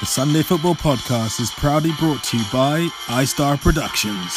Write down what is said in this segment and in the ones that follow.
The Sunday Football Podcast is proudly brought to you by iStar Productions.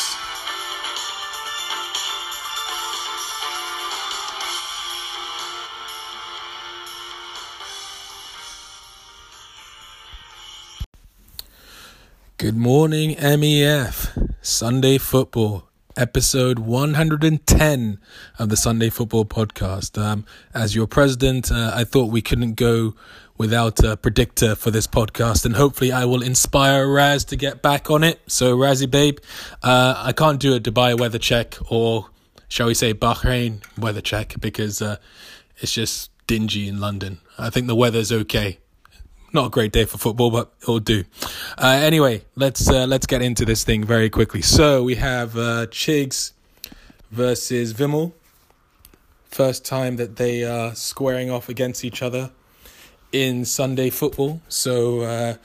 Good morning, MEF. Sunday Football, episode 110 of the Sunday Football Podcast. Um, as your president, uh, I thought we couldn't go without a predictor for this podcast, and hopefully, I will inspire Raz to get back on it. So, Razzie Babe, uh, I can't do a Dubai weather check or, shall we say, Bahrain weather check because uh, it's just dingy in London. I think the weather's okay not a great day for football, but it'll do. Uh, anyway, let's uh, let's get into this thing very quickly. So we have uh, Chigs versus Vimal. First time that they are squaring off against each other in Sunday football. So uh,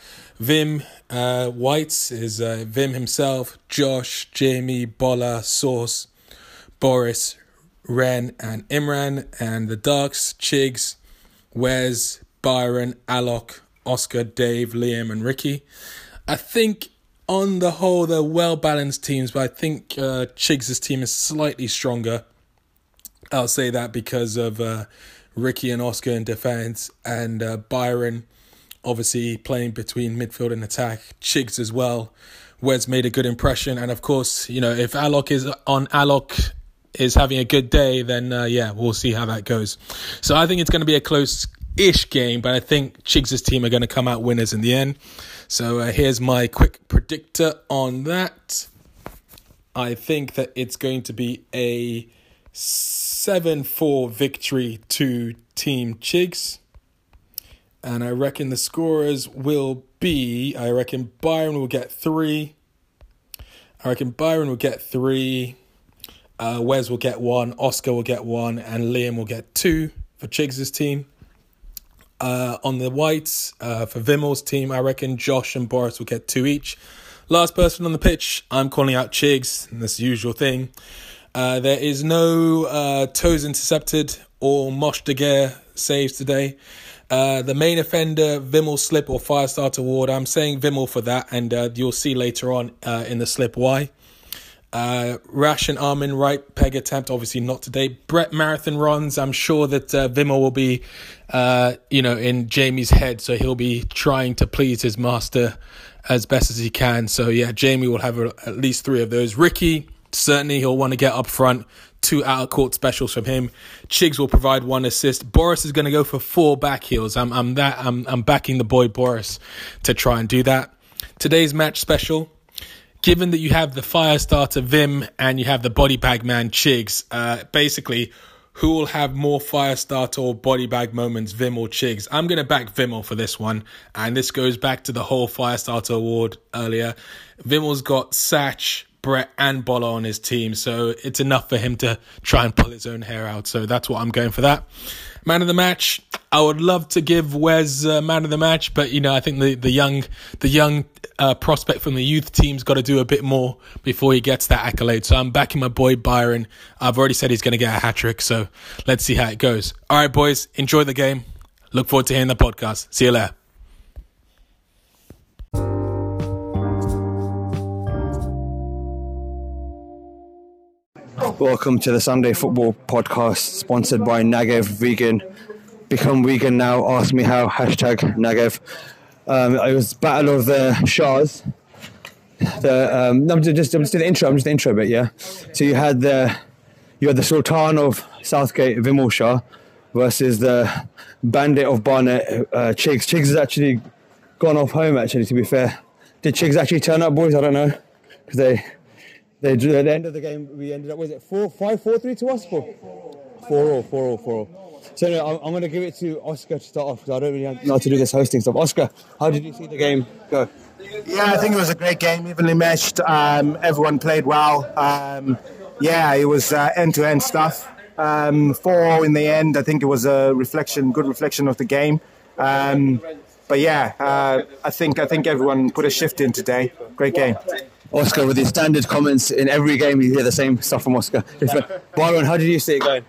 Vim uh, Whites is uh, Vim himself, Josh, Jamie, Bola, Source, Boris, Ren, and Imran, and the Darks, Chigs, Wes, Byron, Alok, Oscar, Dave, Liam, and Ricky. I think on the whole they're well balanced teams, but I think uh, Chigs' team is slightly stronger. I'll say that because of uh, Ricky and Oscar in defense, and uh, Byron obviously playing between midfield and attack. Chigs as well. Wes made a good impression, and of course, you know if Alok is on Alok is having a good day, then uh, yeah, we'll see how that goes. So I think it's going to be a close ish game, but I think Chigs' team are going to come out winners in the end. So uh, here's my quick predictor on that. I think that it's going to be a 7 4 victory to Team Chigs. And I reckon the scorers will be I reckon Byron will get three. I reckon Byron will get three. Uh, Wes will get one. Oscar will get one. And Liam will get two for Chigs' team. Uh, on the whites, uh, for Vimal's team, I reckon Josh and Boris will get two each. Last person on the pitch, I'm calling out Chigs, and the usual thing. Uh, there is no uh, toes intercepted or Mosh de saves today. Uh, the main offender, Vimal slip or fire start award. I'm saying Vimal for that, and uh, you'll see later on uh, in the slip why. Uh, Rash and Armin right peg attempt, obviously not today. Brett marathon runs. I'm sure that uh, Vimal will be, uh, you know, in Jamie's head, so he'll be trying to please his master as best as he can. So yeah, Jamie will have a, at least three of those. Ricky certainly he'll want to get up front. Two out of court specials from him. Chigs will provide one assist. Boris is going to go for four back heels. I'm I'm that I'm I'm backing the boy Boris to try and do that. Today's match special given that you have the fire starter Vim and you have the body bag man Chigs, uh, basically, who will have more fire starter or body bag moments, Vim or Chigs? I'm going to back Vimal for this one. And this goes back to the whole fire starter award earlier. Vimal's got Satch, Brett, and Bola on his team. So it's enough for him to try and pull his own hair out. So that's what I'm going for that. Man of the match. I would love to give Wes uh, man of the match, but you know I think the the young the young uh, prospect from the youth team's got to do a bit more before he gets that accolade. So I'm backing my boy Byron. I've already said he's going to get a hat trick, so let's see how it goes. All right, boys, enjoy the game. Look forward to hearing the podcast. See you later. Welcome to the Sunday Football Podcast, sponsored by Nagev Vegan. Become vegan now. Ask me how. Hashtag Nagev. Um, it was Battle of the Shahs. The um, no, just just doing the intro. I'm just the intro bit, yeah. So you had the you had the Sultan of Southgate, Vimal Shah, versus the Bandit of Barnet, uh, Chigs. Chigs has actually gone off home. Actually, to be fair, did Chigs actually turn up, boys? I don't know because they they drew at the end of the game. We ended up was it four five four three to us four four all four all four all. So anyway, I'm, I'm going to give it to Oscar to start off because I don't really know how to do this hosting stuff. Oscar, how did you see the game go? Yeah, I think it was a great game, evenly matched. Um, everyone played well. Um, yeah, it was end to end stuff. Um, four in the end. I think it was a reflection, good reflection of the game. Um, but yeah, uh, I think I think everyone put a shift in today. Great game. Oscar, with his standard comments in every game, you hear the same stuff from Oscar. Byron, how did you see it going?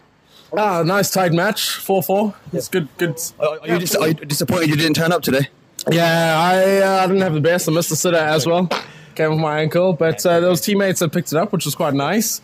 Ah, nice tight match, four four. It's good. Good. Are, are you, dis- are you disappointed you didn't turn up today? Yeah, I, uh, I didn't have the best. I missed the sitter as well. Came with my ankle, but uh, those teammates had picked it up, which was quite nice.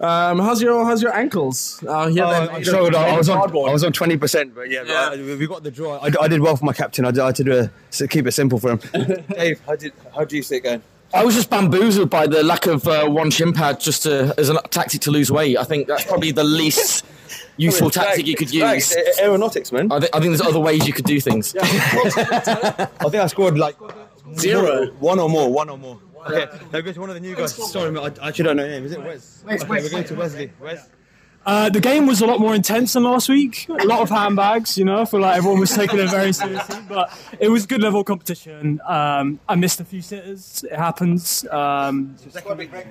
Um, how's your how's your ankles? Uh, yeah, Oh, I struggled. I was on. I was on twenty percent, but yeah, Yeah. I- we got the draw. I, I did well for my captain. I, I had to do a, keep it simple for him. Dave, how did how do you see it going? I was just bamboozled by the lack of uh, one shin pad just to, as a tactic to lose weight. I think that's probably the least useful tactic you could use. Thanks. Aeronautics, man. I, thi- I think there's other ways you could do things. I think I scored like Zero. one or more, one or more. Okay, now go to one of the new guys. Sorry, mate, I actually don't know your name. Is it Wes? okay, we're going to Wesley. Wes. Uh, the game was a lot more intense than last week. A lot of handbags, you know. I feel like everyone was taking it very seriously, but it was good level competition. Um, I missed a few sitters. It happens. Um,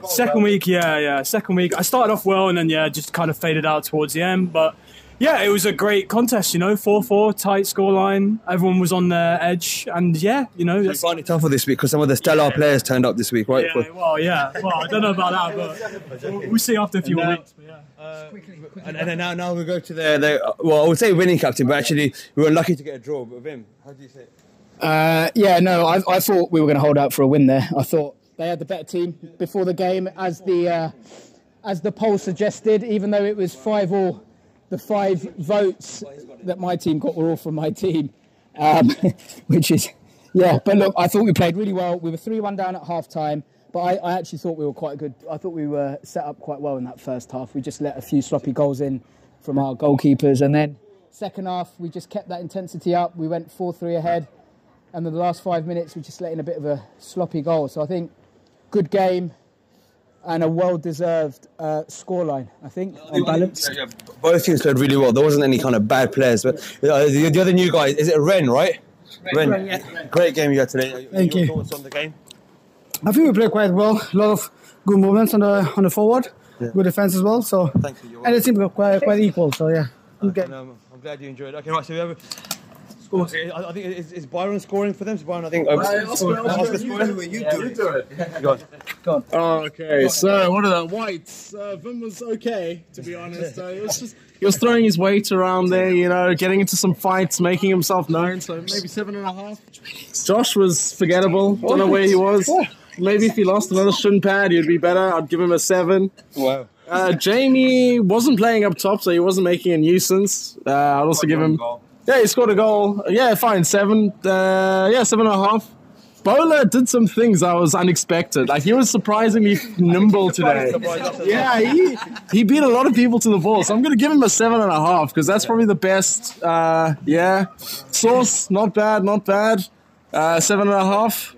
second week, yeah, yeah. Second week, I started off well, and then yeah, just kind of faded out towards the end. But yeah, it was a great contest. You know, four-four, tight scoreline. Everyone was on their edge, and yeah, you know, You that's, find it tougher this week because some of the stellar players turned up this week, right? yeah, well, yeah. Well, I don't know about that, but we'll, we'll see after a few more weeks. But yeah. And, and then now, now we go to the, the well, I would say winning captain, but actually we were lucky to get a draw. But Vim, how do you say it? Uh, yeah, no, I, I thought we were going to hold out for a win there. I thought they had the better team before the game, as the uh, as the poll suggested. Even though it was five all, the five votes that my team got were all from my team, um, which is yeah. But look, I thought we played really well. We were three one down at half time. But I, I actually thought we were quite good. I thought we were set up quite well in that first half. We just let a few sloppy goals in from our goalkeepers, and then second half we just kept that intensity up. We went four three ahead and then the last five minutes we just let in a bit of a sloppy goal. So I think good game and a well-deserved uh, scoreline. I think on balance. Yeah, both teams played really well. There wasn't any kind of bad players, but uh, the, the other new guy is it Ren, right? Ren, great game you had today. Thank Your you. Thoughts on the game? I think we played quite well. A lot of good movements on the on the forward, good defense as well. So Thank you. And it seemed quite quite equal. So yeah. And, um, I'm glad you enjoyed it. Okay, right. So we have. Okay, I, I think is, is Byron scoring for them? Is Byron, I think. Um, Oscar scoring. you do it. Okay, so what are the whites? Uh, Vim was okay, to be honest. Uh, he was just he was throwing his weight around there, you know, getting into some fights, making himself known. So maybe seven and a half. Josh was forgettable. Don't know where he was. Maybe if he lost another shin pad, he'd be better. I'd give him a seven. Wow. Uh, Jamie wasn't playing up top, so he wasn't making a nuisance. Uh, I'd also give him. Yeah, he scored a goal. Yeah, fine, seven. Uh, yeah, seven and a half. Bola did some things that was unexpected. Like he was surprisingly nimble today. Yeah, he he beat a lot of people to the ball. So I'm gonna give him a seven and a half because that's probably the best. Uh, yeah, Source not bad, not bad. Uh, seven and a half.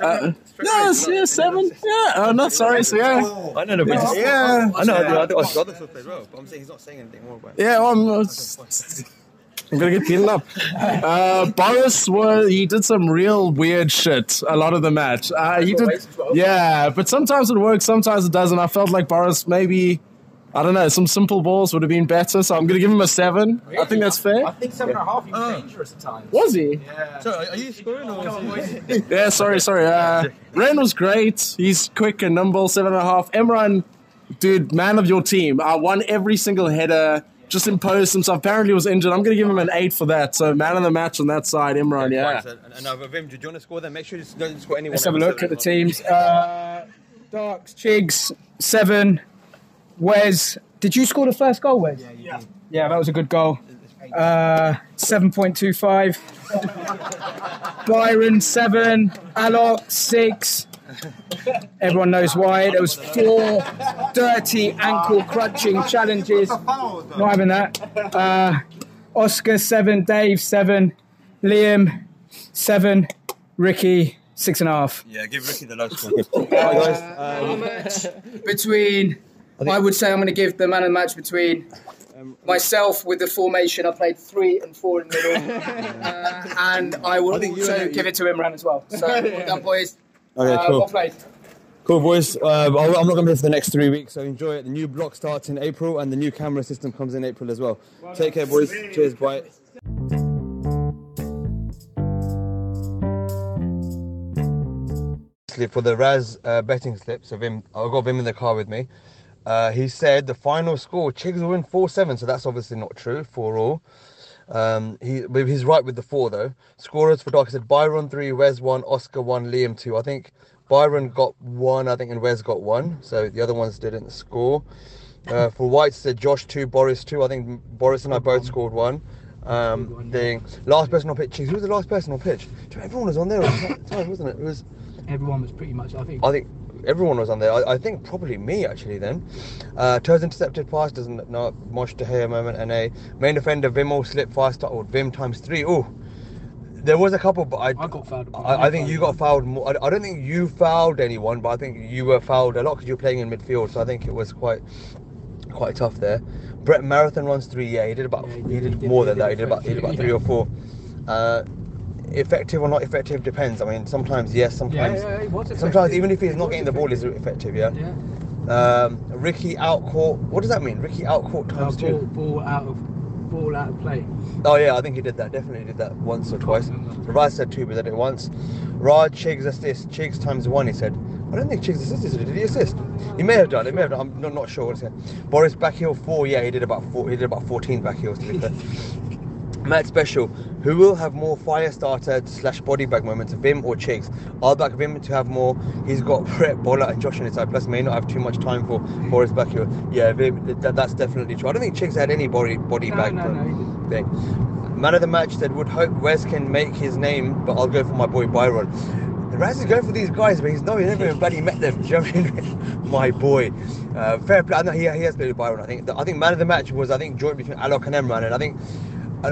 Uh, yeah, yeah, seven. Yeah, uh, not sorry. So yeah, I know, no, but yeah. I know. I know. I think Oscar still played well, but I'm saying he's not saying anything more about it. Yeah, well, I'm, uh, I'm gonna get beaten up. Uh, Boris was he did some real weird shit a lot of the match. Uh, he did, yeah, but sometimes it works, sometimes it doesn't. I felt like Boris maybe. I don't know. Some simple balls would have been better, so I'm going to give him a seven. I think that's fair. I think seven and a half. He was dangerous at times. Was he? So, are are you scoring or? is it- Yeah, sorry, sorry. Uh, Ren was great. He's quick and nimble, seven and a half. Imran, dude, man of your team. I won every single header. Just imposed himself. Apparently was injured. I'm going to give him an eight for that. So man of the match on that side, Imran. Yeah. Fine, so- And now, Vim, do you want to score them? Make sure you don't score anyone. Let's have a look at the teams. Uh, Darks, Chigs, seven. Wes, did you score the first goal, Wes? Yeah, yeah. Yeah, that was a good goal. Uh, 7.25. Byron, seven. Alok, six. Everyone knows why. There was four dirty ankle crunching challenges. Not having that. Uh, Oscar, seven. Dave, seven. Liam, seven. Ricky, six and a half. Yeah, give Ricky the low score. All right, guys. Um, between I, would say I'm going to give the man of the match between myself with the formation. I played three and four in the middle, uh, and I will I think you also and- give it to Imran as well. So well done, boys. Okay, uh, cool. Well. Cool, boys. Uh, I'm not going to be here for the next three weeks, so enjoy it. The new block starts in April, and the new camera system comes in April as well. Take care, boys. Cheers, bye. For the Raz uh, betting slips of him, I've got him in the car with me. Uh, he said the final score, Chigs will win 4 7, so that's obviously not true, 4 all. Um, he he's right with the four though. Scorers for Dark said Byron three, Wes one, Oscar one, Liam two. I think Byron got one, I think, and Wes got one. So the other ones didn't score. Uh, for White said Josh two, Boris two. I think Boris and I both scored one. Um, the last person on pitch. Who was the last person on pitch? Everyone was on there at the time, wasn't it? It was. Everyone was pretty much. I think. I think everyone was on there. I, I think probably me actually then. Uh, toes intercepted pass doesn't not Mosh to hear a moment and a main defender Vim slip fast or Vim times three. Oh, there was a couple, but I, I got fouled. I, I think you got fouled more. I, I don't think you fouled anyone, but I think you were fouled a lot because you were playing in midfield. So I think it was quite quite tough there. Brett Marathon runs three. Yeah, he did about he, did, he did- more he than did that. He did about he did about three yeah. or four. Uh, effective or not effective depends. I mean, sometimes yes, sometimes yeah, was sometimes even if he's He not getting the ball, he's effective. Yeah. Yeah. Um, Ricky outcourt. What does that mean? Ricky outcourt Uh, times ball, two. ball out of ball out of play. Oh yeah, I think he did that. Definitely did that once or twice. Raz said two, but he did it once. Raj Chigs assist. Chigs times one. He said. I don't think Chigs assisted. Did he assist? He may have done. He may have done. I'm not, not sure. What he said. Boris backheel four. Yeah, he did about four. He did about 14 backheels to be fair. Matt Special, who will have more fire starter slash body bag moments, Vim or Chigs? I'll back Vim to have more. He's got Brett, Bola, and Josh on his side. Plus, may not have too much time for Boris back here. Yeah, Vim, that, that's definitely true. I don't think Chigs had any body body No, bag no, no, thing. Man of the match said, would hope Wes can make his name, but I'll go for my boy Byron. Raz is going for these guys, but he's no, he's never even bloody met them. Do you know what I mean? My boy. Uh, fair play. I know he, he has played with Byron. I think. I think man of the match was I think joint between Alok and Imran, and I think.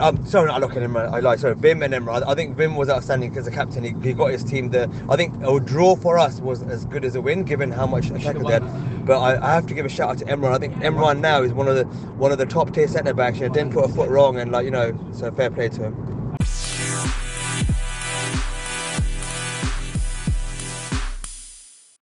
I- I'm sorry, not looking at Imran. I like Sorry, Vim and Imran. I, I think Vim was outstanding because the captain. He, he got his team there. I think a draw for us was as good as a win, given how much attackers they had. But I, I have to give a shout out to Imran. I think Imran now is one of the one of the top tier centre backs. You know, didn't put a foot wrong, and like you know, so fair play to him.